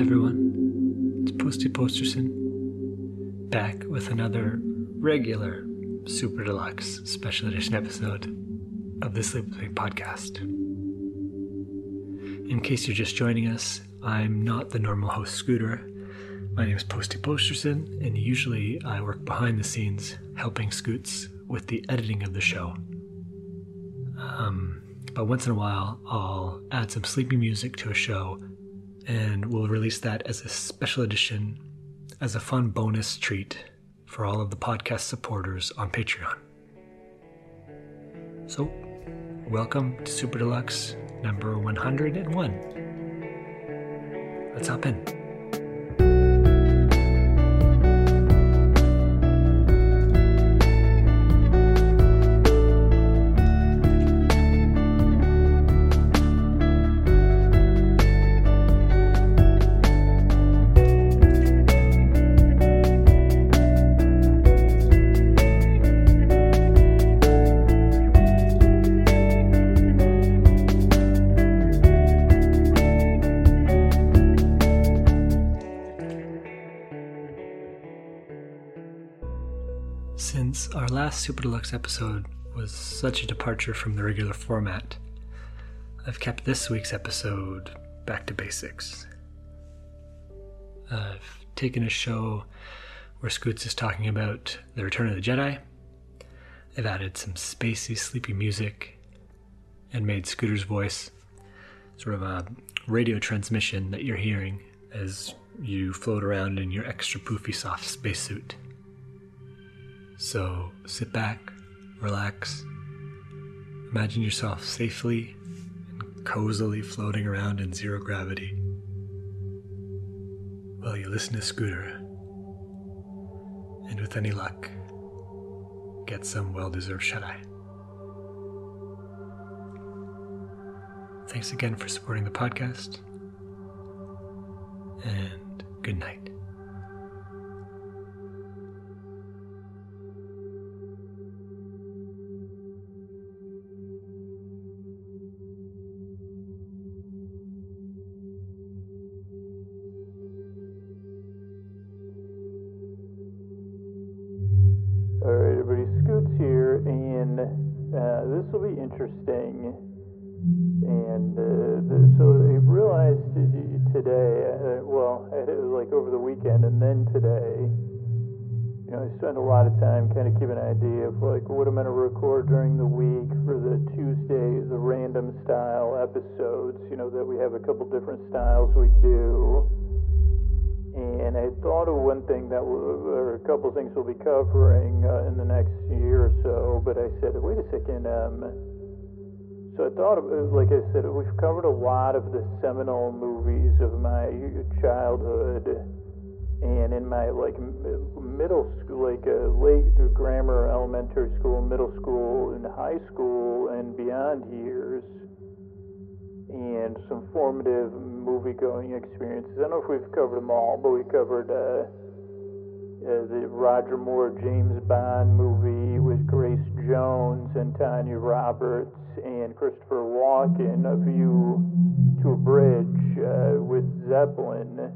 Hi everyone, it's Posty Posterson back with another regular Super Deluxe Special Edition episode of the Sleep With Me podcast. In case you're just joining us, I'm not the normal host Scooter. My name is Posty Posterson, and usually I work behind the scenes helping Scoots with the editing of the show. Um, but once in a while, I'll add some sleepy music to a show and we'll release that as a special edition as a fun bonus treat for all of the podcast supporters on Patreon. So, welcome to Super Deluxe number 101. Let's hop in. Super Deluxe episode was such a departure from the regular format, I've kept this week's episode back to basics. I've taken a show where Scoots is talking about the Return of the Jedi. I've added some spacey, sleepy music and made Scooter's voice sort of a radio transmission that you're hearing as you float around in your extra poofy soft spacesuit. So sit back, relax, imagine yourself safely and cozily floating around in zero gravity while you listen to Scooter. And with any luck, get some well deserved shut eye. Thanks again for supporting the podcast, and good night. That, or a couple of things we'll be covering uh, in the next year or so, but I said, wait a second. Um, so I thought, uh, like I said, we've covered a lot of the seminal movies of my childhood, and in my like middle school, like uh, late grammar, elementary school, middle school, and high school, and beyond years and some formative movie going experiences. I don't know if we've covered them all, but we covered uh, uh, the Roger Moore James Bond movie with Grace Jones and Tanya Roberts and Christopher Walken, A View to a Bridge uh, with Zeppelin.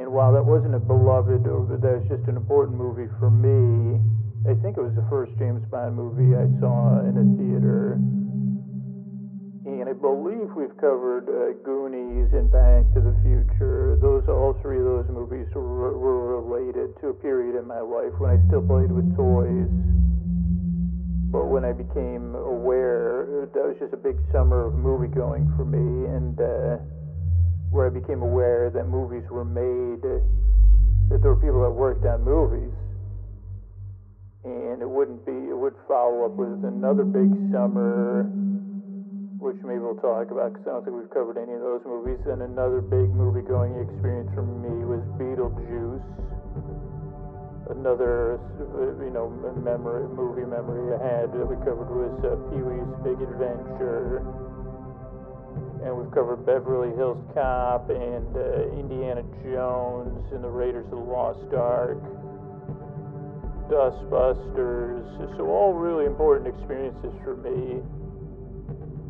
And while that wasn't a beloved, or that was just an important movie for me, I think it was the first James Bond movie I saw in a theater. And I believe we've covered uh, Goonies and Back to the Future. Those, all three of those movies were, were related to a period in my life when I still played with toys. But when I became aware, that was just a big summer of movie going for me, and uh, where I became aware that movies were made, that there were people that worked on movies. And it wouldn't be, it would follow up with another big summer which maybe we'll talk about because I don't think we've covered any of those movies. And another big movie going experience for me was Beetlejuice. Another, you know, memory, movie memory I had that we covered was uh, Pee Wee's Big Adventure. And we've covered Beverly Hills Cop and uh, Indiana Jones and the Raiders of the Lost Ark. Dustbusters. So all really important experiences for me.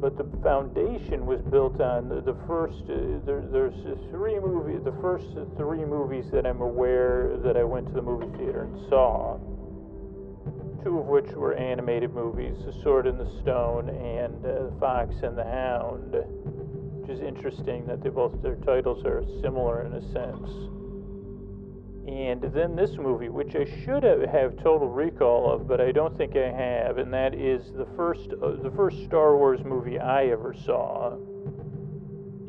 But the foundation was built on the, the first. Uh, there, there's three movies. The first three movies that I'm aware that I went to the movie theater and saw. Two of which were animated movies: The Sword and the Stone and uh, The Fox and the Hound. Which is interesting that they both their titles are similar in a sense. And then this movie, which I should have total recall of, but I don't think I have, and that is the first uh, the first Star Wars movie I ever saw.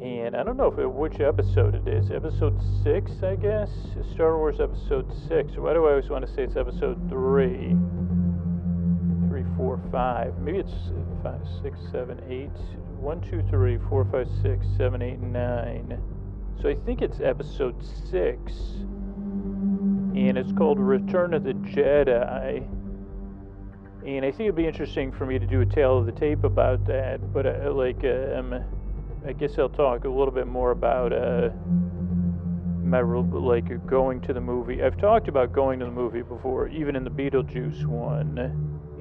And I don't know if which episode it is. Episode six, I guess. Star Wars Episode six. Why do I always want to say it's Episode three? Three, four, five. Maybe it's five, six, seven, eight. One, two, three, four, five, six, seven, eight, nine. So I think it's Episode six and it's called Return of the Jedi. And I think it'd be interesting for me to do a tale of the tape about that, but uh, like, um, I guess I'll talk a little bit more about uh, my like going to the movie. I've talked about going to the movie before, even in the Beetlejuice one,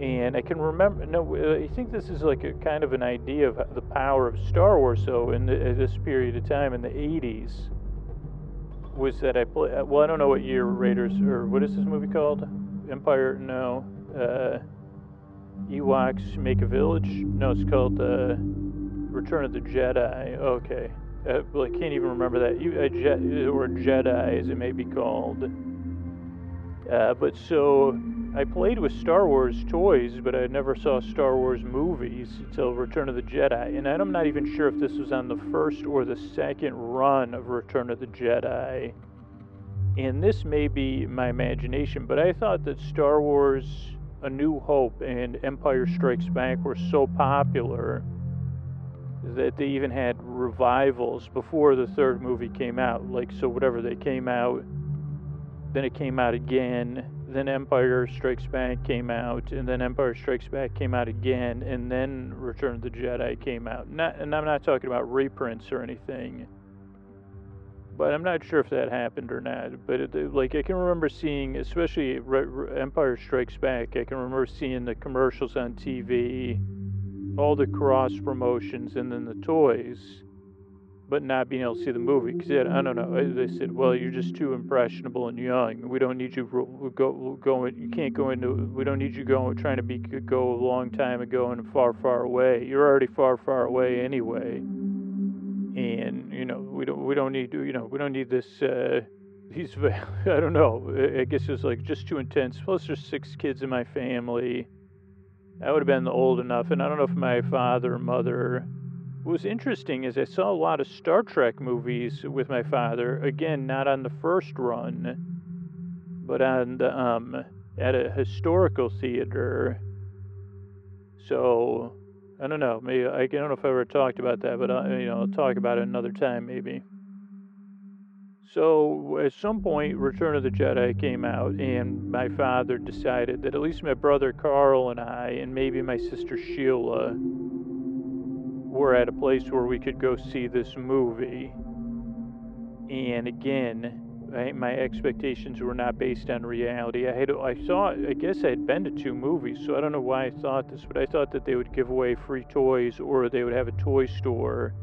and I can remember. No, I think this is like a kind of an idea of the power of Star Wars. So in the, this period of time in the '80s was that I play. Uh, well, I don't know what year Raiders or what is this movie called? Empire? No. Uh, Ewoks make a village? No, it's called uh, Return of the Jedi. Okay. Uh, well, I can't even remember that. A Je- or Jedi, as it may be called. Uh, but so I played with Star Wars toys, but I never saw Star Wars movies until Return of the Jedi. And I'm not even sure if this was on the first or the second run of Return of the Jedi. And this may be my imagination, but I thought that Star Wars A New Hope and Empire Strikes Back were so popular that they even had revivals before the third movie came out. Like, so whatever they came out, then it came out again then Empire Strikes Back came out, and then Empire Strikes Back came out again, and then Return of the Jedi came out. Not, and I'm not talking about reprints or anything, but I'm not sure if that happened or not. But it, like I can remember seeing, especially Empire Strikes Back, I can remember seeing the commercials on TV, all the cross promotions, and then the toys but not being able to see the movie because I don't know. They said, "Well, you're just too impressionable and young. We don't need you go go. You can't go into. We don't need you going trying to be go a long time ago and far far away. You're already far far away anyway. And you know we don't we don't need to you know we don't need this." Uh, He's, I don't know. I guess it was like just too intense. Plus, there's six kids in my family. I would have been old enough, and I don't know if my father or mother what was interesting is I saw a lot of Star Trek movies with my father. Again, not on the first run, but on the, um, at a historical theater. So I don't know. Maybe I don't know if I ever talked about that, but I, you know, I'll talk about it another time maybe. So at some point, Return of the Jedi came out, and my father decided that at least my brother Carl and I, and maybe my sister Sheila, were at a place where we could go see this movie. And again, my expectations were not based on reality. I had I saw I guess I had been to two movies, so I don't know why I thought this, but I thought that they would give away free toys or they would have a toy store.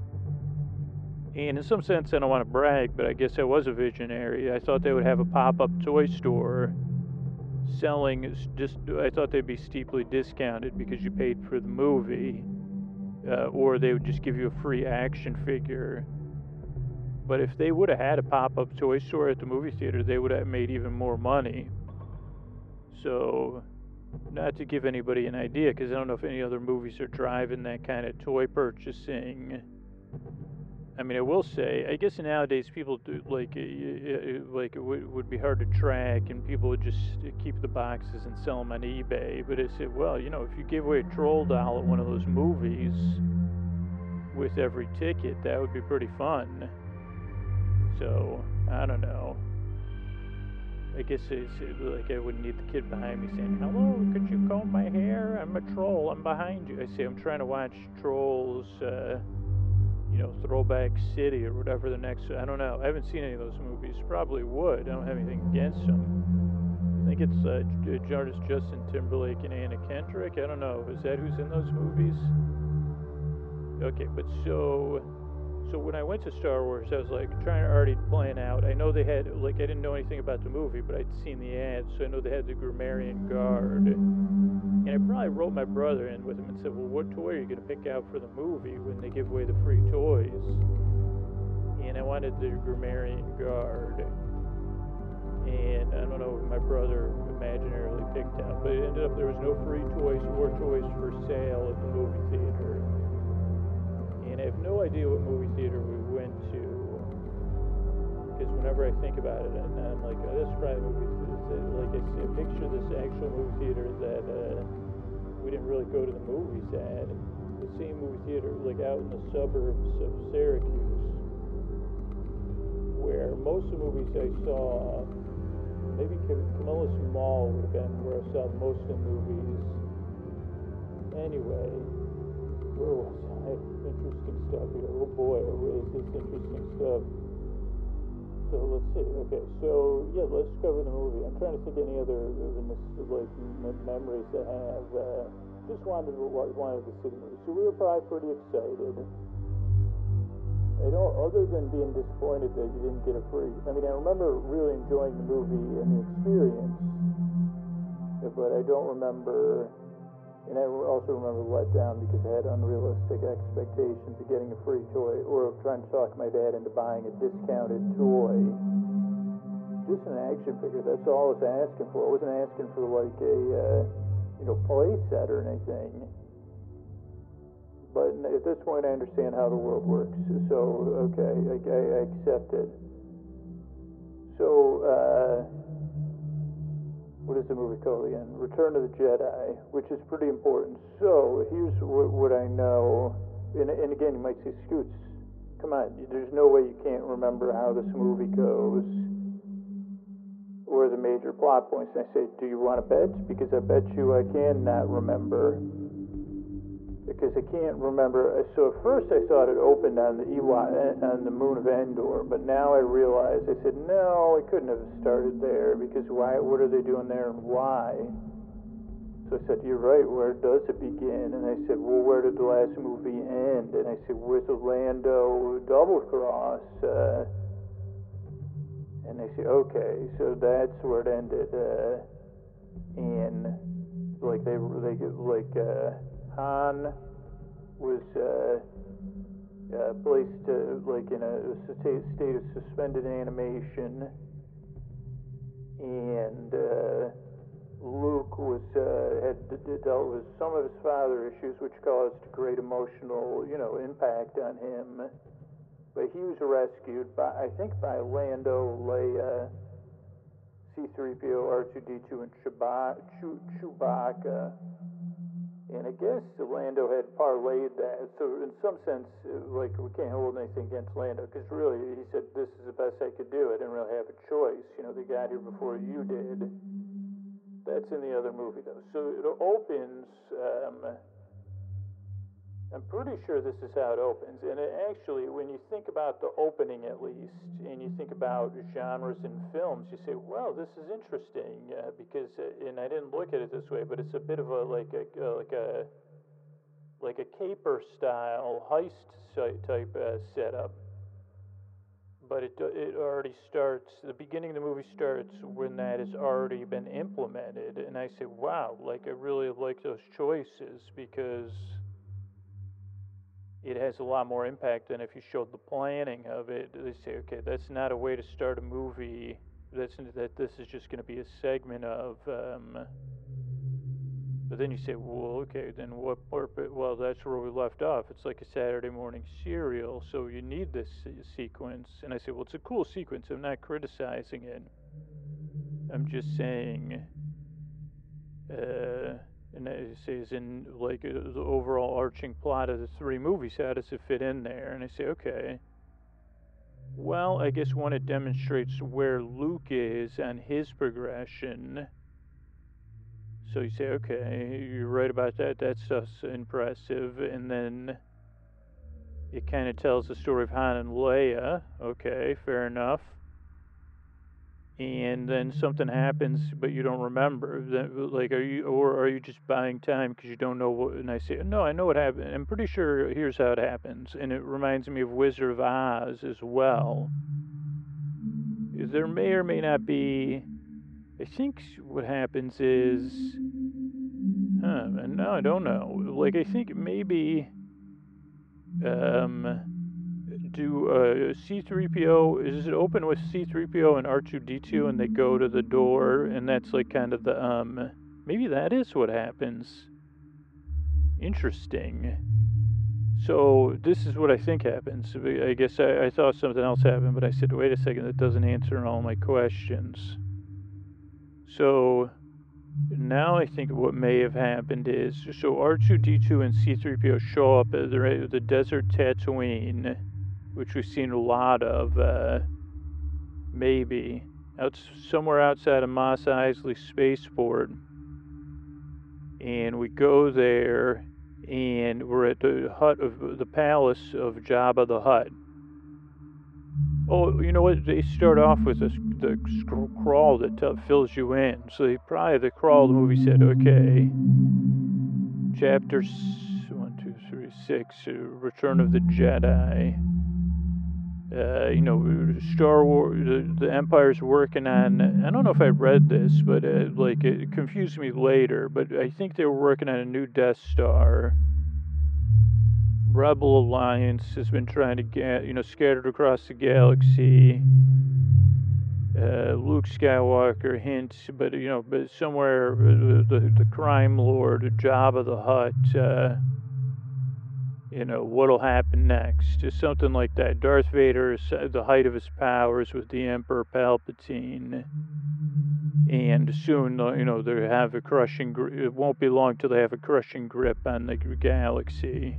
And in some sense, I don't want to brag, but I guess I was a visionary. I thought they would have a pop-up toy store selling just I thought they'd be steeply discounted because you paid for the movie uh, or they would just give you a free action figure. But if they would have had a pop up toy store at the movie theater, they would have made even more money. So, not to give anybody an idea, because I don't know if any other movies are driving that kind of toy purchasing. I mean, I will say, I guess nowadays people do like uh, uh, uh, like it would, be hard to track, and people would just keep the boxes and sell them on eBay. But I said, well, you know, if you gave away a troll doll at one of those movies with every ticket, that would be pretty fun. So I don't know. I guess it's like I wouldn't need the kid behind me saying, "Hello, could you comb my hair? I'm a troll. I'm behind you." I say, "I'm trying to watch Trolls." Uh, you know, Throwback City or whatever the next. I don't know. I haven't seen any of those movies. Probably would. I don't have anything against them. I think it's uh, artist Justin Timberlake and Anna Kendrick. I don't know. Is that who's in those movies? okay, but so so when I went to Star Wars, I was like trying to already plan out. I know they had like I didn't know anything about the movie, but I'd seen the ads, so I know they had the Gamorrean Guard. And I probably wrote my brother in with him and said, "Well, what toy are you gonna pick out for the movie when they give away the free toys?" And I wanted the Gamorrean Guard. And I don't know what my brother imaginarily picked out, but it ended up there was no free toys or toys for sale at the movie theater. And I have no idea what movie theater we went to. Because whenever I think about it, and I'm like, oh, this is probably movie theater. Like, I see a picture of this actual movie theater that uh, we didn't really go to the movies at. The same movie theater, like out in the suburbs of Syracuse, where most of the movies I saw, maybe Camillus Mall would have been where I saw most of the movies. Anyway, where was I? Interesting stuff here. Oh boy, is this interesting stuff. So let's see. Okay, so yeah, let's cover the movie. I'm trying to think any other like memories I have. Uh, just wanted to wanted to see the movie. So we were probably pretty excited. Don't, other than being disappointed that you didn't get a free. I mean, I remember really enjoying the movie and the experience, but I don't remember. And I also remember let down because I had unrealistic expectations of getting a free toy or of trying to talk my dad into buying a discounted toy. Just an action figure. That's all I was asking for. I wasn't asking for like a, uh, you know, play set or anything. But at this point, I understand how the world works. So, okay, I, I accept it. So, uh, what is the movie called again? Return of the Jedi, which is pretty important. So, here's what, what I know. And, and again, you might say, Scoots, come on, there's no way you can't remember how this movie goes or the major plot points. And I say, do you want to bet? Because I bet you I cannot remember because I can't remember. So at first I thought it opened on the Ewok, uh, on the moon of Endor, but now I realize I said no, it couldn't have started there because why? What are they doing there and why? So I said, you're right. Where does it begin? And I said, well, where did the last movie end? And I said, with the Lando double cross. Uh, and they said, okay, so that's where it ended. Uh, and like they, they like. Uh, Han was uh, uh, placed uh, like in a state of suspended animation, and uh, Luke was uh, had dealt with some of his father issues, which caused great emotional, you know, impact on him. But he was rescued by, I think, by Lando, Leia, C-3PO, R2D2, and Chewbacca and I guess Lando had parlayed that. So in some sense, uh, like we can't hold anything against Lando because really he said this is the best I could do. I didn't really have a choice. You know, they got here before you did. That's in the other movie though. So it opens. Um, I'm pretty sure this is how it opens. And it actually, when you think about the opening at least, and you think about genres in films, you say, well, this is interesting uh, because, uh, and I didn't look at it this way, but it's a bit of a like a uh, like a like a caper style heist type uh, setup. But it it already starts. The beginning of the movie starts when that has already been implemented, and I say, wow, like I really like those choices because it has a lot more impact than if you showed the planning of it. They say, okay, that's not a way to start a movie. That's that this is just going to be a segment of. Um, but then you say, well, okay, then what purpose? Well, that's where we left off. It's like a Saturday morning serial, so you need this sequence. And I say, well, it's a cool sequence. I'm not criticizing it. I'm just saying. Uh, it says in like uh, the overall arching plot of the three movies, how does it fit in there? And I say, okay. Well, I guess one, it demonstrates where Luke is and his progression. So you say, okay, you're right about that. That's stuff's impressive. And then it kind of tells the story of Han and Leia. Okay, fair enough. And then something happens, but you don't remember. Then, like, are you, or are you just buying time because you don't know what? And I say, no, I know what happened. I'm pretty sure here's how it happens, and it reminds me of Wizard of Oz as well. There may or may not be. I think what happens is, huh? And no, I don't know. Like, I think maybe, um do uh, C3PO is it open with C3PO and R2D2 and they go to the door and that's like kind of the um maybe that is what happens. Interesting. So this is what I think happens. I guess I, I thought something else happened, but I said, wait a second, that doesn't answer all my questions. So now I think what may have happened is so R2D2 and C3PO show up at the, the desert Tatooine which we've seen a lot of, uh, maybe, out somewhere outside of Mos Eisley Spaceport. And we go there, and we're at the hut of the palace of Jabba the Hutt. Oh, you know what? They start off with the crawl that t- fills you in. So they probably the crawl. The movie said, okay, chapter one, two, three, six, uh, Return of the Jedi uh, you know, Star Wars, the, the, Empire's working on. I don't know if I read this, but uh, like it confused me later. But I think they were working on a new Death Star. Rebel Alliance has been trying to get, you know, scattered across the galaxy. Uh, Luke Skywalker hints, but you know, but somewhere uh, the the crime lord Jabba the Hutt uh, you know what'll happen next? Just something like that. Darth vader is at the height of his powers with the emperor palpatine. And soon uh, you know they have a crushing it won't be long till they have a crushing grip on the galaxy.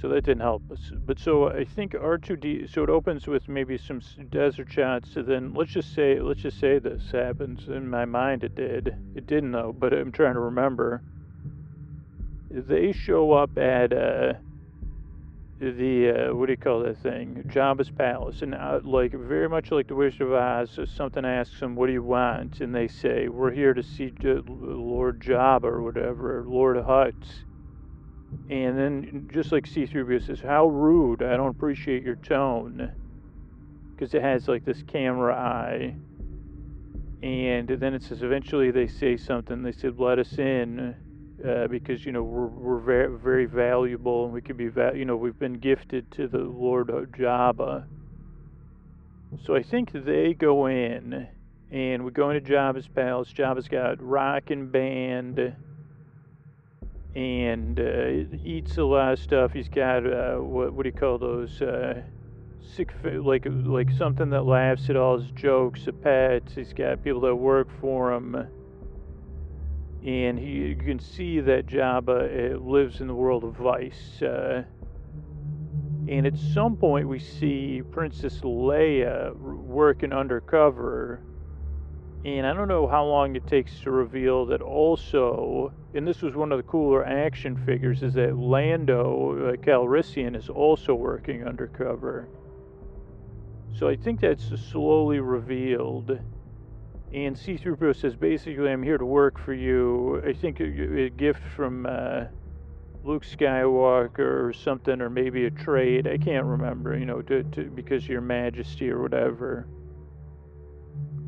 So that didn't help us. But so i think r2d so it opens with maybe some desert shots so then let's just say let's just say this happens. In my mind it did. It didn't though but i'm trying to remember they show up at uh, the uh, what do you call that thing? Jabba's palace, and uh, like very much like the Wizard of Oz, something asks them, "What do you want?" and they say, "We're here to see Lord Jabba or whatever, Lord Hutt." And then, just like C3PO says, "How rude! I don't appreciate your tone," because it has like this camera eye. And then it says, eventually they say something. They said, "Let us in." Uh, because you know we're we're very very valuable and we can be va- you know we've been gifted to the Lord of Jabba. So I think they go in and we go into Jabba's palace. Jabba's got rock and band and uh, eats a lot of stuff. He's got uh, what what do you call those? Uh, sick like like something that laughs at all his jokes. A pets. He's got people that work for him and he, you can see that Jabba uh, lives in the world of Vice. Uh, and at some point, we see Princess Leia working undercover. And I don't know how long it takes to reveal that also, and this was one of the cooler action figures, is that Lando uh, Calrissian is also working undercover. So I think that's slowly revealed. And C3PO says, basically, I'm here to work for you. I think a, a gift from uh, Luke Skywalker or something, or maybe a trade. I can't remember, you know, to, to, because your majesty or whatever.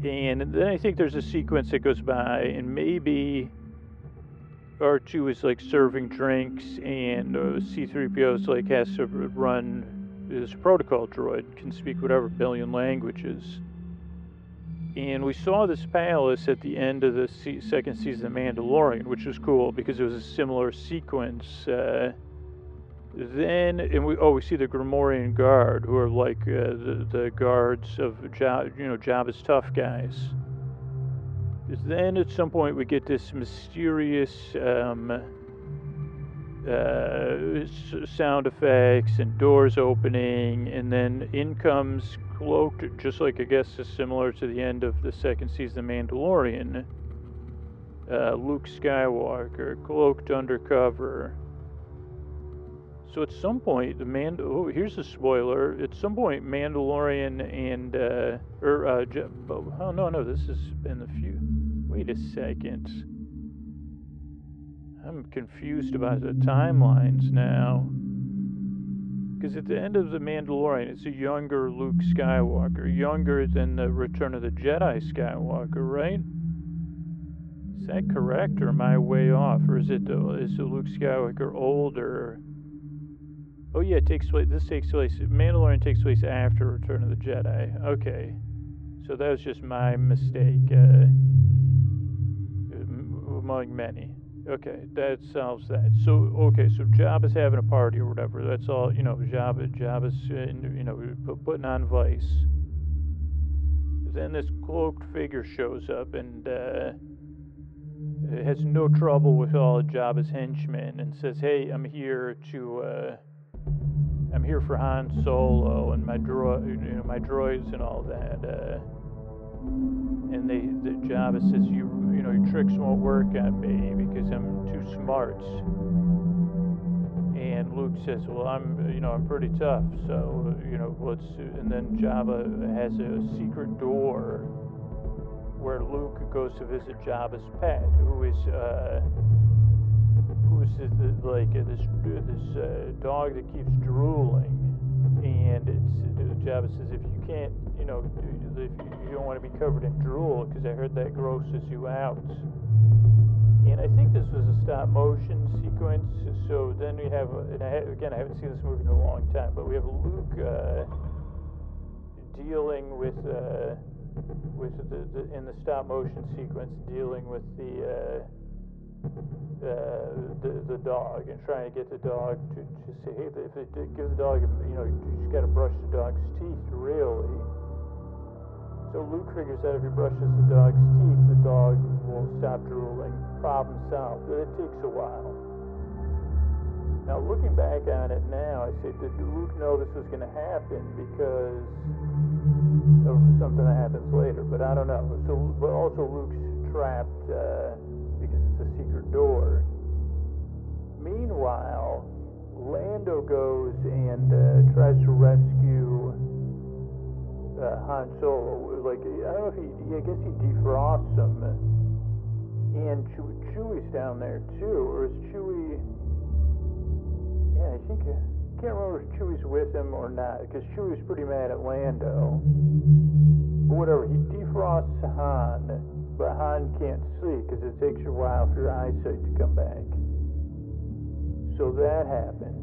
And then I think there's a sequence that goes by, and maybe R2 is like serving drinks, and uh, C3PO is like has to run this protocol droid, can speak whatever billion languages and we saw this palace at the end of the se- second season of Mandalorian, which was cool because it was a similar sequence. Uh, then, and we oh we see the Gamorrean Guard, who are like uh, the the guards of you know Jabba's tough guys. Then at some point we get this mysterious um, uh, sound effects and doors opening, and then in comes cloaked, just like I guess is similar to the end of the second season of Mandalorian. Uh, Luke Skywalker, cloaked undercover. So at some point, the Mand. Oh, here's a spoiler. At some point, Mandalorian and uh, or uh, J- oh no no, this is in the few. Wait a second. I'm confused about the timelines now. Because at the end of The Mandalorian, it's a younger Luke Skywalker, younger than the Return of the Jedi Skywalker, right? Is that correct, or am I way off? Or is it the, is the Luke Skywalker older? Oh yeah, it takes place. This takes place. Mandalorian takes place after Return of the Jedi. Okay, so that was just my mistake, uh, among many. Okay, that solves that. So okay, so Jabba's having a party or whatever. That's all. You know, Jabba, Jabba's uh, you know putting on Vice. Then this cloaked figure shows up and uh, has no trouble with all Jabba's henchmen and says, "Hey, I'm here to." Uh, I'm here for Han Solo and my droid, you know, my droids and all that. Uh, and they, the Jabba says, you, you know, your tricks won't work on me because I'm too smart. And Luke says, well, I'm, you know, I'm pretty tough. So, you know, let's. And then Jabba has a secret door where Luke goes to visit Jabba's pet, who is. Uh, who's like uh, this this uh, dog that keeps drooling, and it's Jabba says if you can't, you know, if you don't want to be covered in drool, because I heard that grosses you out. And I think this was a stop motion sequence. So then we have, and I, again, I haven't seen this movie in a long time, but we have Luke uh, dealing with. Uh, with the, the, in the stop motion sequence, dealing with the uh, uh, the, the dog and trying to get the dog to, to say, hey, if it give the dog, you know, you just got to brush the dog's teeth, really. So Luke figures out if he brushes the dog's teeth, the dog will stop drooling. Problem solved. But it takes a while. Now, looking back on it now, I say, did Luke know this was going to happen because of something that happens later? But I don't know. So, but also Luke's trapped. Uh, door. Meanwhile, Lando goes and uh, tries to rescue uh, Han Solo. Like I don't know if he, I guess he defrosts him, and Chew- Chewie's down there too, or is Chewie? Yeah, I think I can't remember if Chewie's with him or not, because Chewie's pretty mad at Lando. But whatever, he defrosts Han Han can't see because it takes a while for your eyesight to come back. So that happens.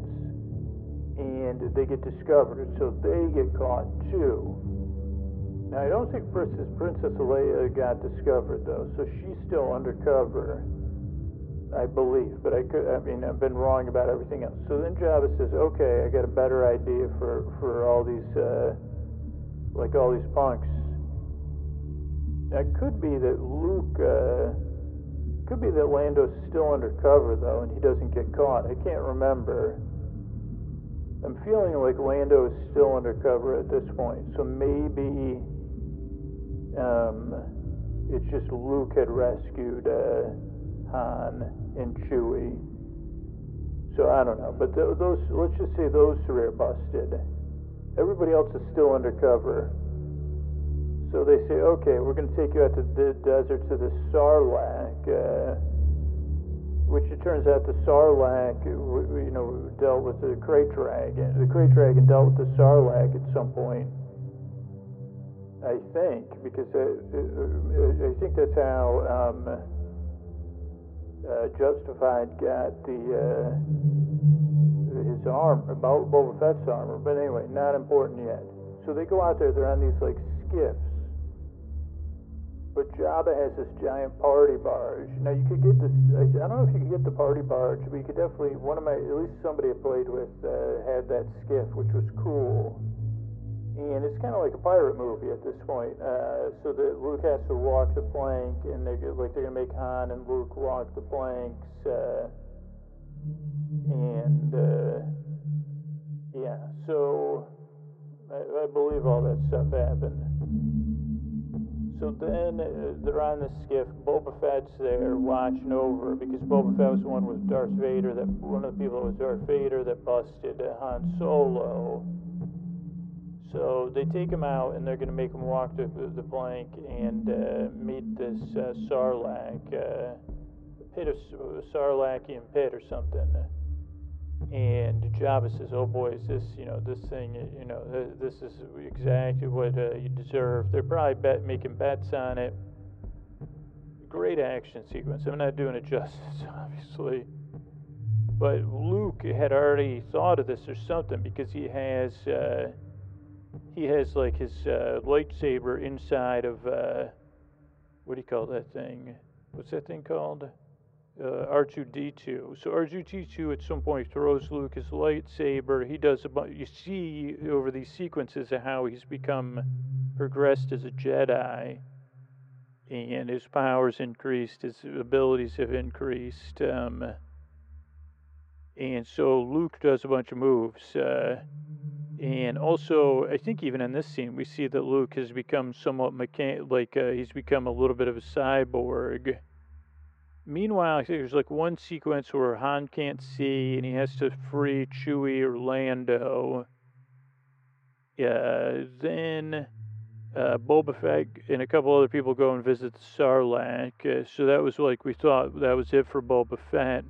And they get discovered, so they get caught too. Now, I don't think Princess, Princess Leia got discovered, though, so she's still undercover, I believe. But I could, I mean, I've been wrong about everything else. So then Jabba says, okay, I got a better idea for, for all these, uh, like all these punks it could be that Luke, uh, could be that Lando's still undercover though, and he doesn't get caught. I can't remember. I'm feeling like Lando is still undercover at this point, so maybe um, it's just Luke had rescued uh, Han and Chewie. So I don't know, but th- those let's just say those three are busted. Everybody else is still undercover. So they say, okay, we're going to take you out to the desert to the Sarlacc, uh, which it turns out the Sarlacc, you know, dealt with the Krayt Dragon. The Krayt Dragon dealt with the Sarlacc at some point, I think, because I, uh, uh, I think that's how um, uh, Justified got the uh, his armor, Boba Fett's armor. But anyway, not important yet. So they go out there. They're on these like skiffs Jabba has this giant party barge. Now you could get this. I don't know if you could get the party barge, but you could definitely. One of my, at least somebody I played with, uh, had that skiff, which was cool. And it's kind of like a pirate movie at this point. Uh, so that Luke has to walk the plank, and they like they're gonna make Han and Luke walk the planks. Uh, and uh, yeah, so I, I believe all that stuff happened. So then uh, they're on the skiff. Boba Fett's there watching over because Boba Fett was the one with Darth Vader. That one of the people that was Darth Vader that busted uh, Han Solo. So they take him out and they're going to make him walk the, the plank and uh, meet this uh, Sarlacc, uh, pit of Sarlaccian pit or something. And Jabba says, "Oh boy, is this you know this thing you know this is exactly what uh, you deserve." They're probably bet making bets on it. Great action sequence. I'm not doing it justice, obviously, but Luke had already thought of this or something because he has uh, he has like his uh, lightsaber inside of uh, what do you call that thing? What's that thing called? Uh, R2D2. So R2D2 at some point throws Luke his lightsaber. He does a bunch. You see over these sequences of how he's become progressed as a Jedi, and his powers increased, his abilities have increased. Um, and so Luke does a bunch of moves. Uh, and also, I think even in this scene, we see that Luke has become somewhat mechan- like uh, he's become a little bit of a cyborg Meanwhile, there's like one sequence where Han can't see and he has to free Chewie or Lando. Yeah, then uh, Boba Fett and a couple other people go and visit the Sarlacc. Uh, so that was like we thought that was it for Boba Fett.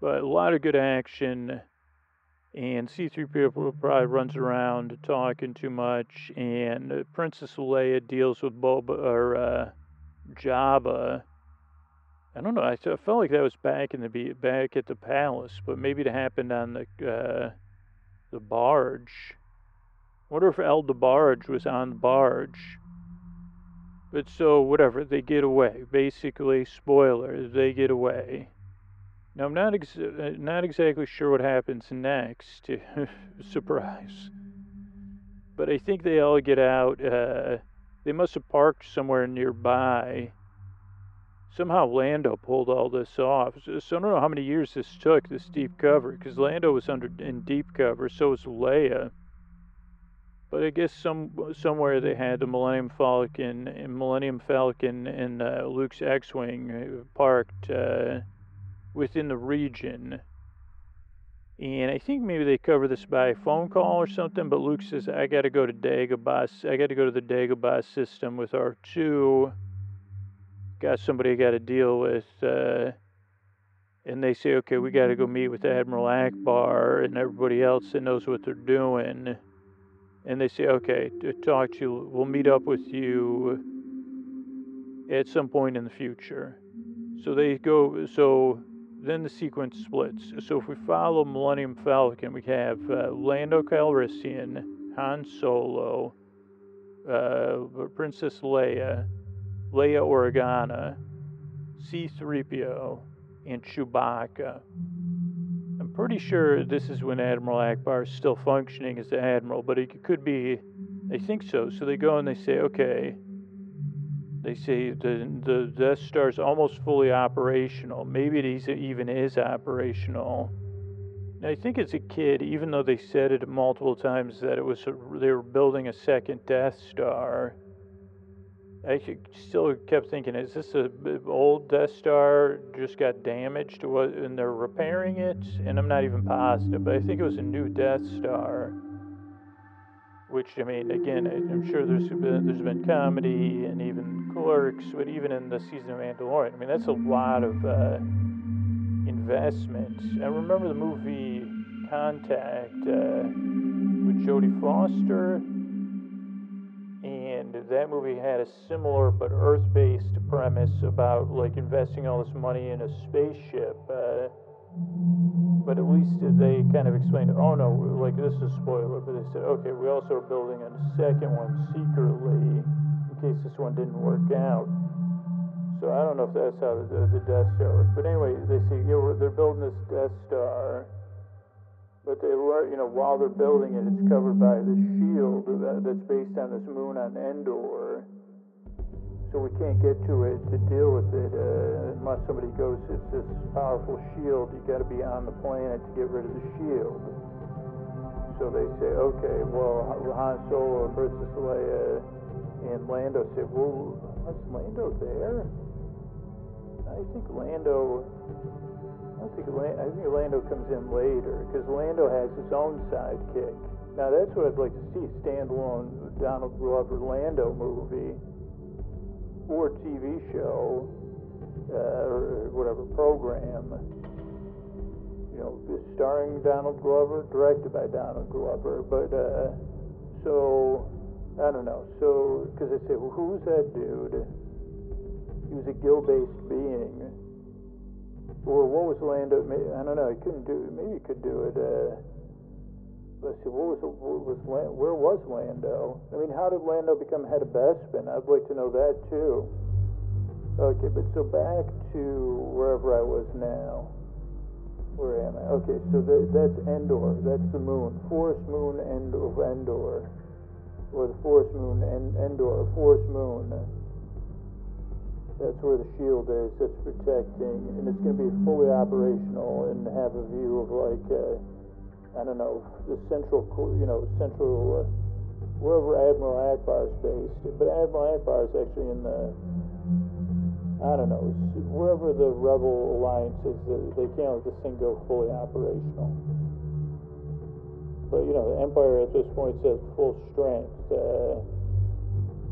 But a lot of good action. And C3PO probably runs around talking too much. And Princess Leia deals with Boba or uh, Jabba I don't know. I felt like that was back in the back at the palace, but maybe it happened on the uh, the barge. I wonder if El DeBarge was on the barge. But so whatever, they get away. Basically, spoilers, they get away. Now I'm not ex- uh, not exactly sure what happens next. To surprise. But I think they all get out. Uh, they must have parked somewhere nearby somehow Lando pulled all this off. So, I don't know how many years this took, this deep cover, because Lando was under in deep cover, so was Leia. But I guess some somewhere they had the Millennium Falcon and Millennium Falcon and uh, Luke's X-wing uh, parked uh, within the region. And I think maybe they cover this by phone call or something. But Luke says, "I got to go to Dagobah. I got to go to the Dagobah system with R two got somebody I got to deal with, uh, and they say, okay, we got to go meet with Admiral Ackbar and everybody else that knows what they're doing. And they say, okay, to talk to you, we'll meet up with you at some point in the future. So they go, so then the sequence splits. So if we follow Millennium Falcon, we have uh, Lando Calrissian, Han Solo, uh, Princess Leia, Leia Organa, C3PO, and Chewbacca. I'm pretty sure this is when Admiral Ackbar is still functioning as the Admiral, but it could be, I think so. So they go and they say, okay, they say the, the Death Star is almost fully operational. Maybe it even is operational. And I think as a kid, even though they said it multiple times that it was a, they were building a second Death Star, I still kept thinking, is this a old Death Star just got damaged and they're repairing it? And I'm not even positive, but I think it was a new Death Star. Which I mean, again, I'm sure there's been there's been comedy and even Clerks, but even in the season of Mandalorian, I mean that's a lot of uh, investment. I remember the movie Contact uh, with Jodie Foster and that movie had a similar but Earth-based premise about like investing all this money in a spaceship. Uh, but at least they kind of explained, oh no, like this is a spoiler, but they said, okay, we also are building a second one secretly in case this one didn't work out. So I don't know if that's how the, the Death Star works. But anyway, they say, yeah, they're building this Death Star but they were, you know, while they're building it, it's covered by this shield that's based on this moon on Endor. So we can't get to it to deal with it uh, unless somebody goes, it's this powerful shield. You got to be on the planet to get rid of the shield. So they say, okay, well, Han Solo Princess Leia And Lando said, well, was Lando there? I think Lando, I think, I think Lando comes in later because Lando has his own sidekick. Now that's what I'd like to see, standalone Donald Glover Lando movie or TV show uh, or whatever program. You know, starring Donald Glover, directed by Donald Glover. But uh, so I don't know. So because they say, well, who's that dude? He was a gill-based being. Or what was Lando? I don't know. He couldn't do. Maybe he could do it. Uh, let's see. What was what was where was Lando? I mean, how did Lando become head of Bespin? I'd like to know that too. Okay, but so back to wherever I was now. Where am I? Okay, so that, that's Endor. That's the moon. Forest moon end of Endor. Or the forest moon and Endor. Forest moon. That's where the shield is. That's protecting, and it's going to be fully operational and have a view of like, uh, I don't know, the central, you know, central, uh, wherever Admiral Ackbar is based. But Admiral Ackbar is actually in the, I don't know, wherever the Rebel Alliance is. They can't let this thing go fully operational. But you know, the Empire at this point is at full strength. Uh,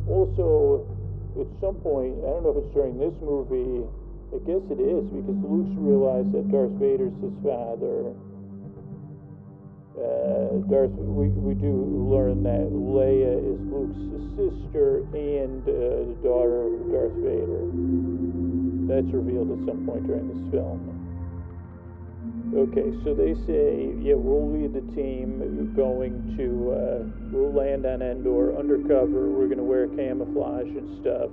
also at some point, I don't know if it's during this movie, I guess it is, because Luke's realized that Darth Vader's his father. Uh, Darth, we, we do learn that Leia is Luke's sister and uh, the daughter of Darth Vader. That's revealed at some point during this film. Okay, so they say, yeah, we'll lead the team going to, uh, we'll land on Endor undercover. We're going to wear camouflage and stuff.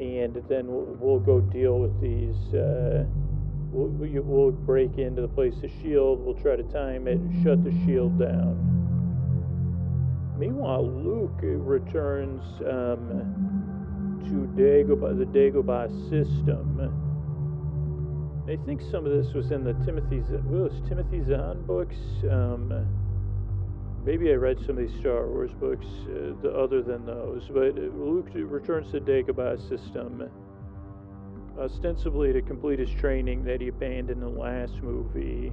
And then we'll, we'll go deal with these. Uh, we'll, we'll break into the place of shield. We'll try to time it and shut the shield down. Meanwhile, Luke returns um, to Dagobah, the Dagobah system I think some of this was in the Timothy was Timothy Zahn books. Um, maybe I read some of these Star Wars books uh, the, other than those. But Luke returns to Dagobah system ostensibly to complete his training that he abandoned in the last movie.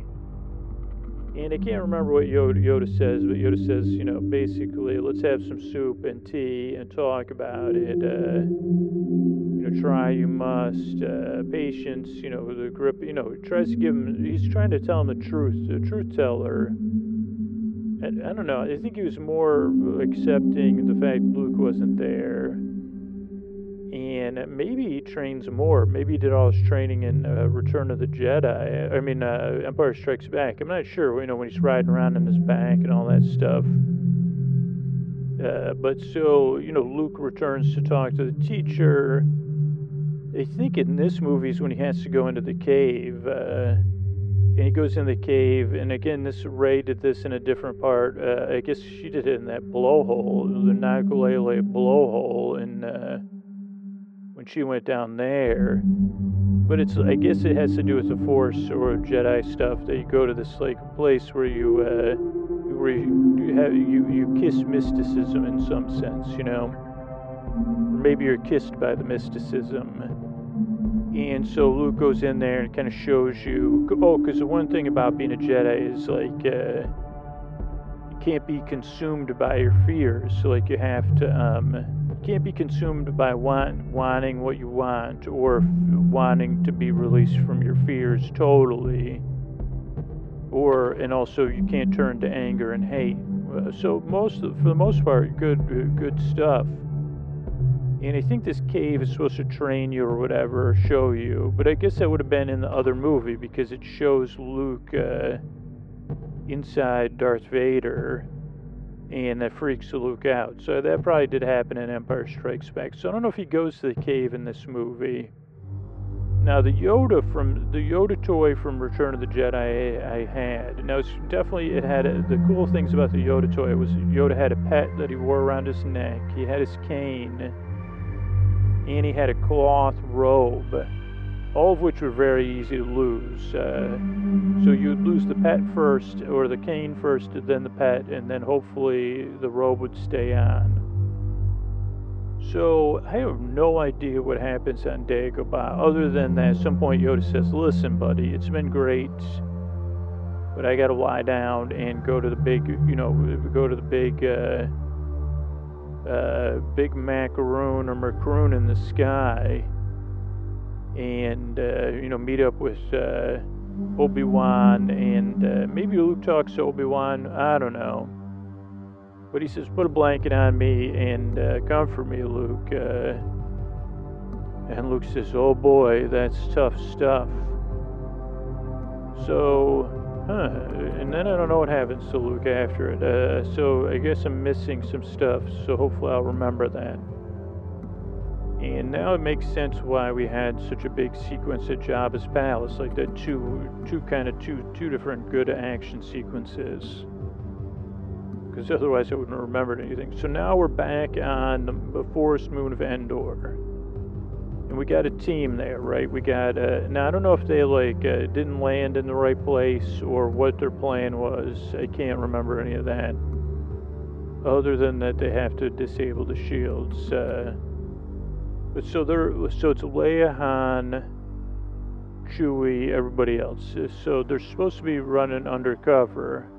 And I can't remember what Yoda, Yoda says, but Yoda says, you know, basically, let's have some soup and tea and talk about it. Uh, try you must. Uh, patience, you know, the grip, you know, tries to give him, he's trying to tell him the truth, the truth teller. And I don't know, I think he was more accepting the fact Luke wasn't there and maybe he trains more. Maybe he did all his training in uh, Return of the Jedi. I mean, uh, Empire Strikes Back. I'm not sure. You know, when he's riding around on his back and all that stuff. Uh, but so you know, Luke returns to talk to the teacher. I think in this movie is when he has to go into the cave. Uh, and he goes in the cave, and again, this Rey did this in a different part. Uh, I guess she did it in that blowhole, the Nakalele blowhole, and uh, when she went down there. But it's I guess it has to do with the Force or Jedi stuff that you go to this like place where you uh, where you have you you kiss mysticism in some sense, you know. Maybe you're kissed by the mysticism. And so Luke goes in there and kind of shows you. Oh, because the one thing about being a Jedi is like uh, you can't be consumed by your fears. So like you have to um, can't be consumed by want, wanting what you want or wanting to be released from your fears totally. Or and also you can't turn to anger and hate. Uh, so most for the most part, good good stuff. And I think this cave is supposed to train you or whatever, show you. But I guess that would have been in the other movie because it shows Luke uh, inside Darth Vader and that freaks Luke out. So that probably did happen in Empire Strikes Back. So I don't know if he goes to the cave in this movie. Now the Yoda from the Yoda toy from Return of the Jedi I, I had. Now it's definitely it had a, the cool things about the Yoda toy was Yoda had a pet that he wore around his neck. He had his cane, and he had a cloth robe all of which were very easy to lose. Uh, so you'd lose the pet first, or the cane first, then the pet, and then hopefully the robe would stay on. So I have no idea what happens on Dagobah, other than that at some point Yoda says, "Listen, buddy, it's been great, but I got to lie down and go to the big, you know, go to the big, uh, uh, big macaroon or macaroon in the sky, and uh, you know, meet up with uh, Obi Wan, and uh, maybe Luke talks to Obi Wan. I don't know." But he says, put a blanket on me and uh, comfort me, Luke. Uh, and Luke says, oh boy, that's tough stuff. So, huh, and then I don't know what happens to Luke after it. Uh, so I guess I'm missing some stuff, so hopefully I'll remember that. And now it makes sense why we had such a big sequence at Jabba's palace, like the two, two kind of two, two different good action sequences because otherwise I wouldn't have remembered anything. So now we're back on the forest moon of Endor. And we got a team there, right? We got, uh, now I don't know if they like uh, didn't land in the right place or what their plan was. I can't remember any of that. Other than that, they have to disable the shields. Uh, but so they're, so it's Leia, Han, Chewie, everybody else. So they're supposed to be running undercover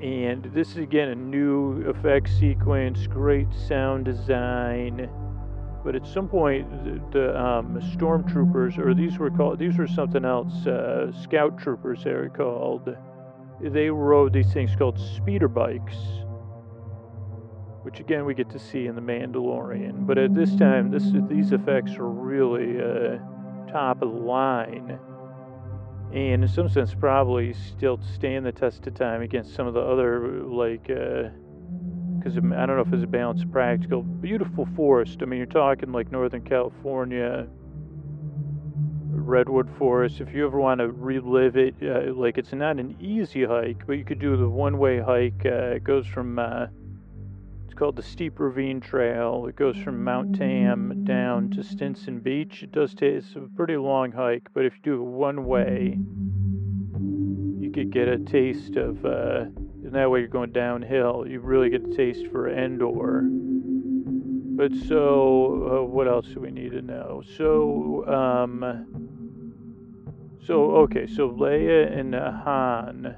and this is again a new effect sequence, great sound design. But at some point, the, the um, stormtroopers, or these were called, these were something else, uh, scout troopers they were called. They rode these things called speeder bikes, which again we get to see in the Mandalorian. But at this time, this these effects are really uh, top of the line and in some sense probably still stand the test of time against some of the other like because uh, I don't know if it's a balanced practical beautiful forest I mean you're talking like Northern California redwood forest if you ever want to relive it uh, like it's not an easy hike but you could do the one way hike uh, it goes from uh, it's called the Steep Ravine Trail. It goes from Mount Tam down to Stinson Beach. It does take it's a pretty long hike, but if you do it one way, you could get a taste of. And that way, you're going downhill. You really get a taste for Endor. But so, uh, what else do we need to know? So, um, so okay, so Leia and Han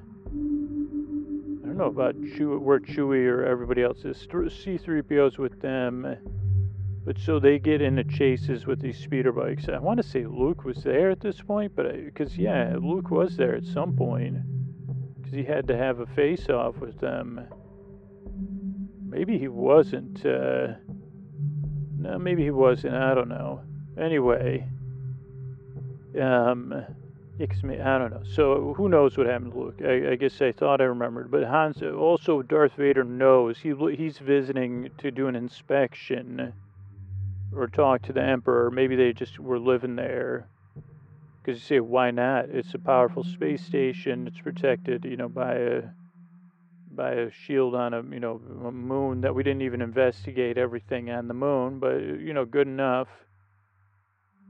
I don't know about Chew- where Chewie or everybody else is. C3PO's with them, but so they get into chases with these speeder bikes. I want to say Luke was there at this point, but because yeah, Luke was there at some point because he had to have a face off with them. Maybe he wasn't. Uh, no, maybe he wasn't. I don't know. Anyway, um, I don't know. So who knows what happened to Luke? I, I, guess I thought I remembered, but Hans also Darth Vader knows he he's visiting to do an inspection or talk to the Emperor. Maybe they just were living there. Because you say, why not? It's a powerful space station. It's protected, you know, by a by a shield on a you know a moon that we didn't even investigate everything on the moon, but you know, good enough.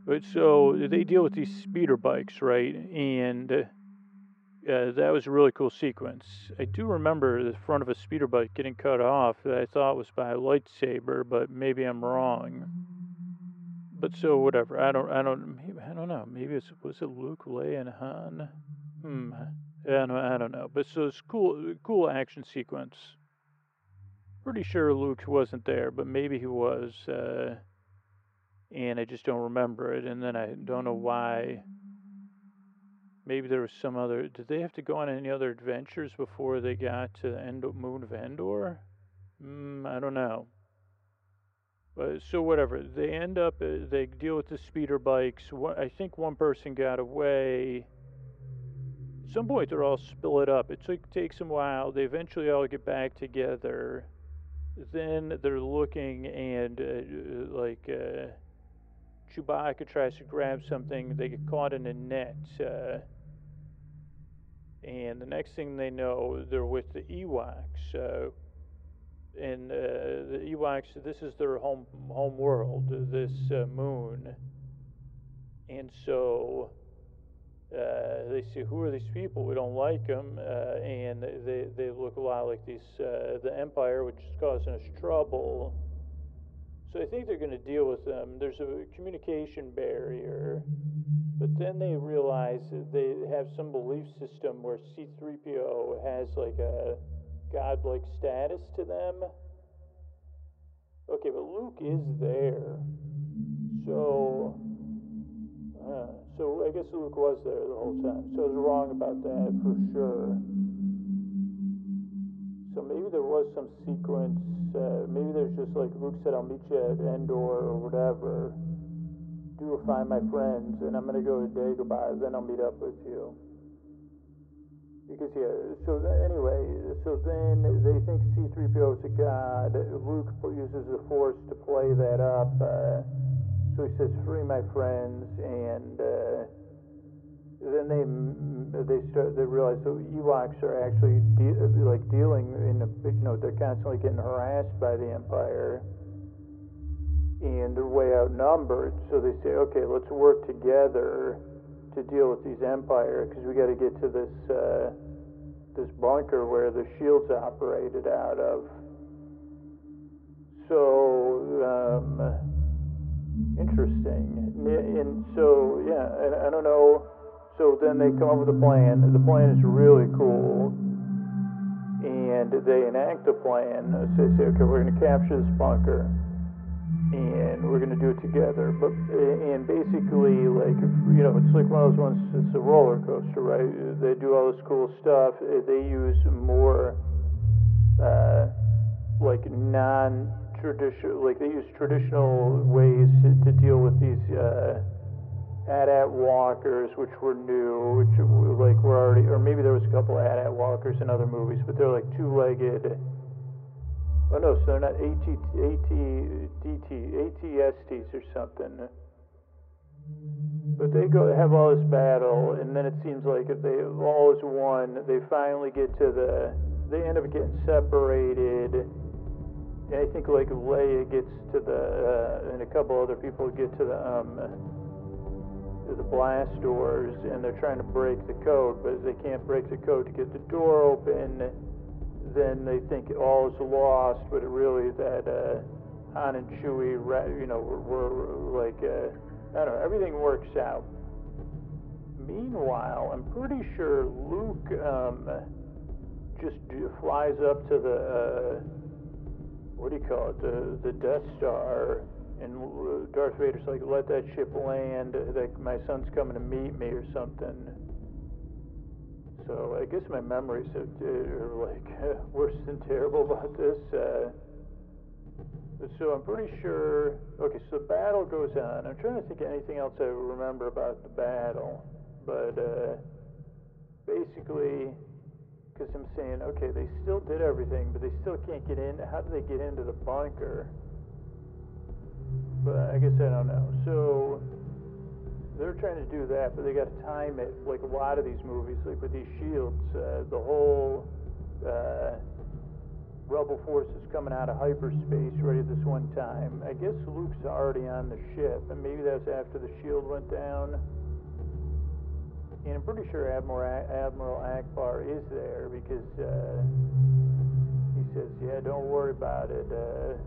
But so they deal with these speeder bikes, right? And uh, that was a really cool sequence. I do remember the front of a speeder bike getting cut off that I thought was by a lightsaber, but maybe I'm wrong. But so whatever. I don't. I don't. I don't know. Maybe it was it Luke, Leia, and Han. Hmm. I don't, I don't know. But so it's cool. Cool action sequence. Pretty sure Luke wasn't there, but maybe he was. Uh, and I just don't remember it. And then I don't know why. Maybe there was some other. Did they have to go on any other adventures before they got to the end moon of Endor? Mm, I don't know. But so whatever. They end up. Uh, they deal with the speeder bikes. I think one person got away. At some point, they're all split up. It took, takes them a while. They eventually all get back together. Then they're looking and uh, like. Uh, Chewbacca tries to grab something, they get caught in a net. Uh, and the next thing they know, they're with the Ewoks. Uh, and uh, the Ewoks, this is their home home world, this uh, moon. And so uh, they say, "Who are these people? We don't like them." Uh, and they they look a lot like these the Empire, which is causing us trouble So I think they're going to deal with them. There's a communication barrier, but then they realize they have some belief system where C3PO has like a godlike status to them. Okay, but Luke is there. So, uh, so I guess Luke was there the whole time. So I was wrong about that for sure. So maybe there was some sequence. Uh, maybe there's just like Luke said, "I'll meet you at Endor or whatever. Do find my friends, and I'm gonna go to Dagobah. Then I'll meet up with you." Because yeah. So anyway, so then they think C-3PO is a god. Luke uses the Force to play that up. Uh, so he says, "Free my friends," and. Uh, then they they start they realize the Ewoks are actually de- like dealing in a you know they're constantly getting harassed by the Empire and they're way outnumbered so they say okay let's work together to deal with these Empire because we got to get to this uh, this bunker where the shields operated out of so um, interesting and so yeah I, I don't know so then they come up with a plan. The plan is really cool. And they enact a plan. So they say, okay, we're going to capture this bunker. And we're going to do it together. But And basically, like, you know, it's like one of those ones, it's a roller coaster, right? They do all this cool stuff. They use more, uh, like, non traditional, like, they use traditional ways to, to deal with these. Uh, AT-AT walkers, which were new, which like were already, or maybe there was a couple AT-AT walkers in other movies, but they're like two-legged. Oh no, so they're not AT, AT, DT, ATSTs or something. But they go have all this battle, and then it seems like if they all is one, they finally get to the, they end up getting separated. And I think like Leia gets to the, uh, and a couple other people get to the, um, the blast doors and they're trying to break the code, but they can't break the code to get the door open, then they think all is lost, but really that uh, Han and Chewie, you know, were, were like, uh, I don't know, everything works out. Meanwhile, I'm pretty sure Luke um, just flies up to the, uh, what do you call it, the, the Death Star and Darth Vader's like, let that ship land, like my son's coming to meet me or something. So I guess my memories are like worse than terrible about this. Uh, so I'm pretty sure. Okay, so the battle goes on. I'm trying to think of anything else I remember about the battle, but uh, basically, because I'm saying, okay, they still did everything, but they still can't get in. How do they get into the bunker? but I guess I don't know. So they're trying to do that, but they got to time it like a lot of these movies, like with these shields. Uh, the whole uh, rebel force is coming out of hyperspace right at this one time. I guess Luke's already on the ship, and maybe that's after the shield went down. And I'm pretty sure Admiral Admiral Ackbar is there because uh, he says, "Yeah, don't worry about it." Uh,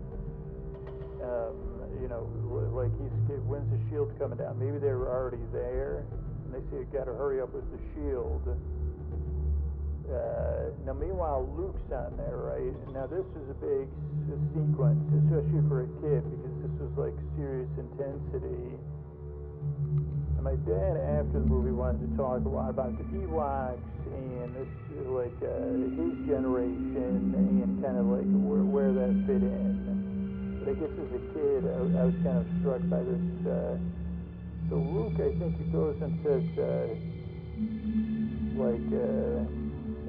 um, you know, like he's when's the shield coming down? Maybe they were already there, and they say, "Got to hurry up with the shield." Uh, now, meanwhile, Luke's on there, right? Now, this is a big sequence, especially for a kid, because this was like serious intensity. And my dad, after the movie, wanted to talk a lot about the Ewoks and this, like uh, his generation and kind of like where, where that fit in. I guess as a kid, I, I was kind of struck by this. Uh, so Luke, I think, he goes and says, uh, like, uh,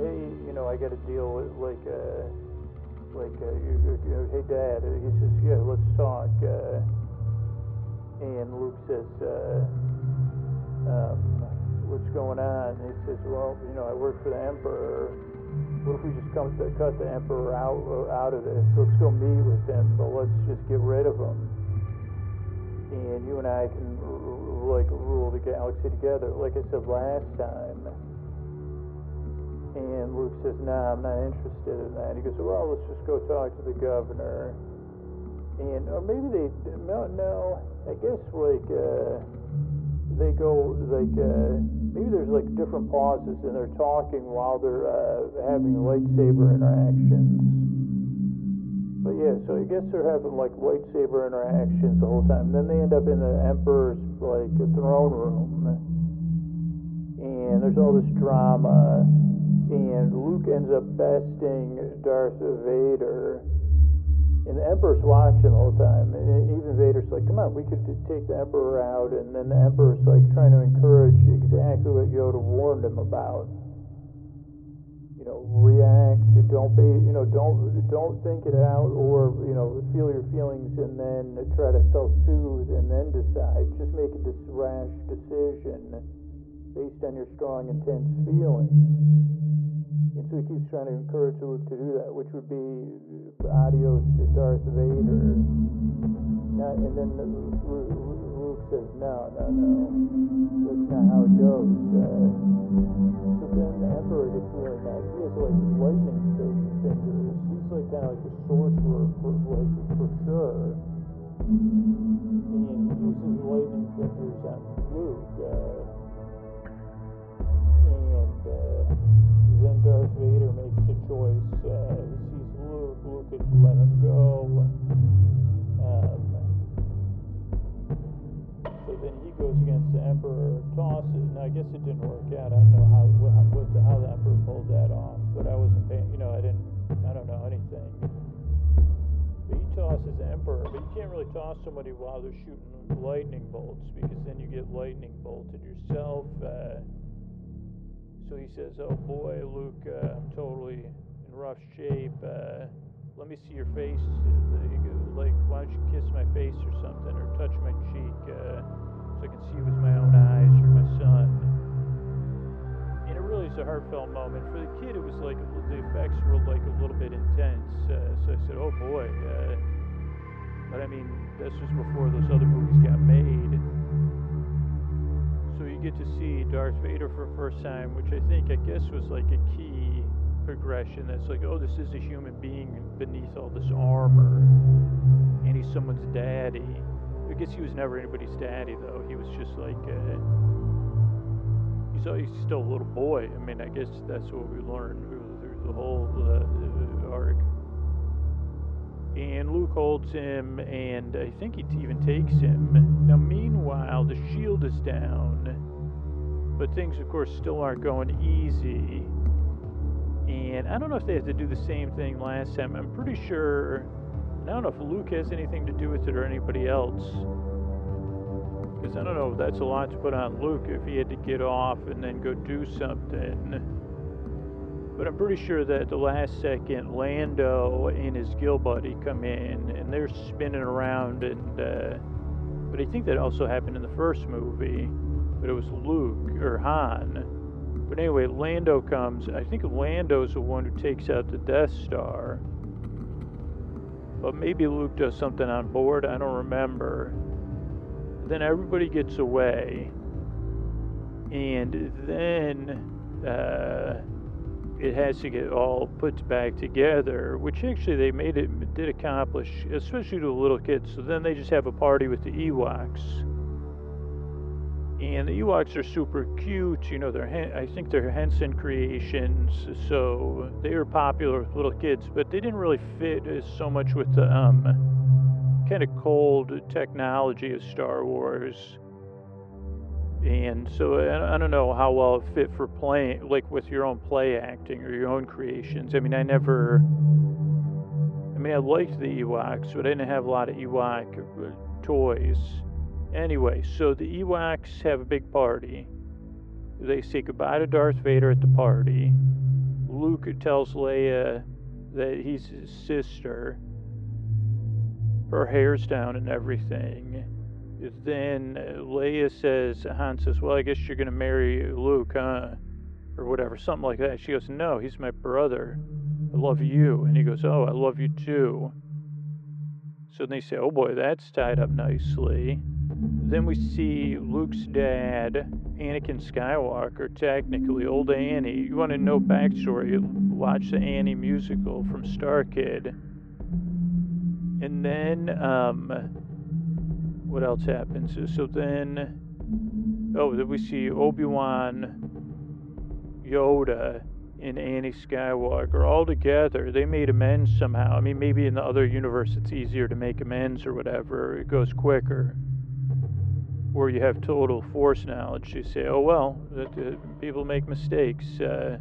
hey, you know, I got to deal with, like, uh, like, uh, you, you know, hey, Dad. He says, yeah, let's talk. Uh, and Luke says, uh, um, what's going on? And he says, well, you know, I work for the Emperor what if we just come to cut the emperor out out of this? Let's go meet with him, but let's just get rid of him, and you and I can like rule the galaxy together, like I said last time. And Luke says, "Nah, I'm not interested in that." He goes, "Well, let's just go talk to the governor." and or maybe they no no I guess like uh, they go like uh, maybe there's like different pauses and they're talking while they're uh, having lightsaber interactions. But yeah, so I guess they're having like lightsaber interactions the whole time. And Then they end up in the Emperor's like throne room, and there's all this drama, and Luke ends up besting Darth Vader and the Emperor's watching all the time. And even Vader's like, come on, we could take the Emperor out. And then the Emperor's like trying to encourage exactly what Yoda warned him about. You know, react. Don't be. You know, don't don't think it out, or you know, feel your feelings and then try to self-soothe and then decide. Just make a rash decision based on your strong, intense feelings. And so he keeps trying to encourage Luke to do that, which would be adios to Darth Vader. Not, and then Luke says, no, no, no, that's not how it goes. Uh, so then the Emperor gets really mad. He has like lightning fingers. He's like kind of like a sorcerer for like for sure. And he uses lightning fingers on Luke. Uh, and uh, then Darth Vader makes a choice. He sees Luke. Luke could let him go. Um, so then he goes against the Emperor, tosses. Now I guess it didn't work out. I don't know how what, what the, how the Emperor pulled that off, but I wasn't paying. You know, I didn't. I don't know anything. But he tosses the Emperor, but you can't really toss somebody while they're shooting lightning bolts because then you get lightning bolted yourself. Uh, so he says, "Oh boy, Luke, uh, I'm totally in rough shape. Uh, let me see your face. Like, why don't you kiss my face or something, or touch my cheek, uh, so I can see with my own eyes, or my son." And it really is a heartfelt moment for the kid. It was like the effects were like a little bit intense. Uh, so I said, "Oh boy." Uh, but I mean, this was before those other movies got made get to see Darth Vader for the first time, which I think, I guess, was like a key progression. That's like, oh, this is a human being beneath all this armor, and he's someone's daddy. I guess he was never anybody's daddy, though. He was just like, uh, he's, still a little boy. I mean, I guess that's what we learned through the whole uh, arc. And Luke holds him, and I think he even takes him. Now, meanwhile, the shield is down but things, of course, still aren't going easy. And I don't know if they have to do the same thing last time. I'm pretty sure. I don't know if Luke has anything to do with it or anybody else. Because I don't know if that's a lot to put on Luke if he had to get off and then go do something. But I'm pretty sure that the last second, Lando and his Gill buddy come in and they're spinning around. And uh, but I think that also happened in the first movie but it was Luke or Han. But anyway, Lando comes. I think Lando's the one who takes out the Death Star. But maybe Luke does something on board. I don't remember. Then everybody gets away. And then uh, it has to get all put back together, which actually they made it did accomplish, especially to the little kids. So then they just have a party with the Ewoks and the Ewoks are super cute. You know, they're I think they're Henson creations, so they were popular with little kids, but they didn't really fit so much with the um, kind of cold technology of Star Wars. And so I, don't know how well it fit for playing, like with your own play acting or your own creations. I mean, I never. I mean, I liked the Ewoks, but I didn't have a lot of Ewok uh, toys Anyway, so the Ewoks have a big party. They say goodbye to Darth Vader at the party. Luke tells Leia that he's his sister. Her hair's down and everything. Then Leia says, Han says, Well, I guess you're going to marry Luke, huh? Or whatever, something like that. She goes, No, he's my brother. I love you. And he goes, Oh, I love you too. So they say, Oh boy, that's tied up nicely. Then we see Luke's dad, Anakin Skywalker, technically, old Annie. You want to know backstory? Watch the Annie musical from Star Kid. and then um, what else happens? So then, oh, then we see Obi Wan, Yoda, and Annie Skywalker all together. They made amends somehow. I mean, maybe in the other universe it's easier to make amends or whatever. It goes quicker. Where you have total force knowledge, you say, "Oh well, people make mistakes." Uh,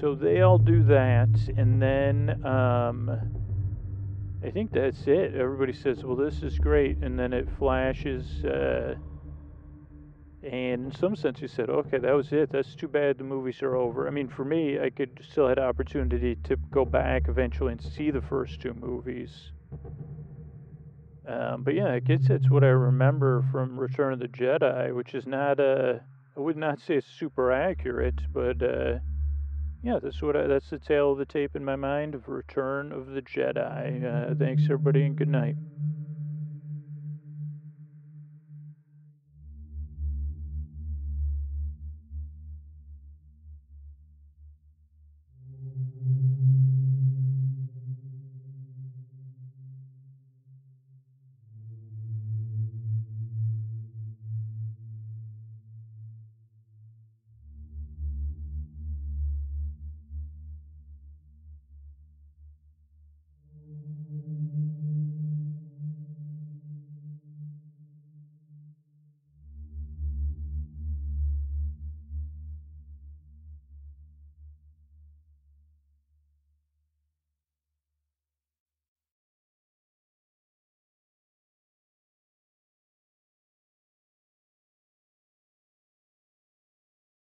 so they all do that, and then um, I think that's it. Everybody says, "Well, this is great," and then it flashes. Uh, and in some sense, you said, "Okay, that was it. That's too bad. The movies are over." I mean, for me, I could still had opportunity to go back eventually and see the first two movies. Um, but yeah, I guess it's what I remember from Return of the Jedi, which is not a. I would not say it's super accurate, but uh, yeah, that's what I, that's the tale of the tape in my mind of Return of the Jedi. Uh, thanks everybody and good night.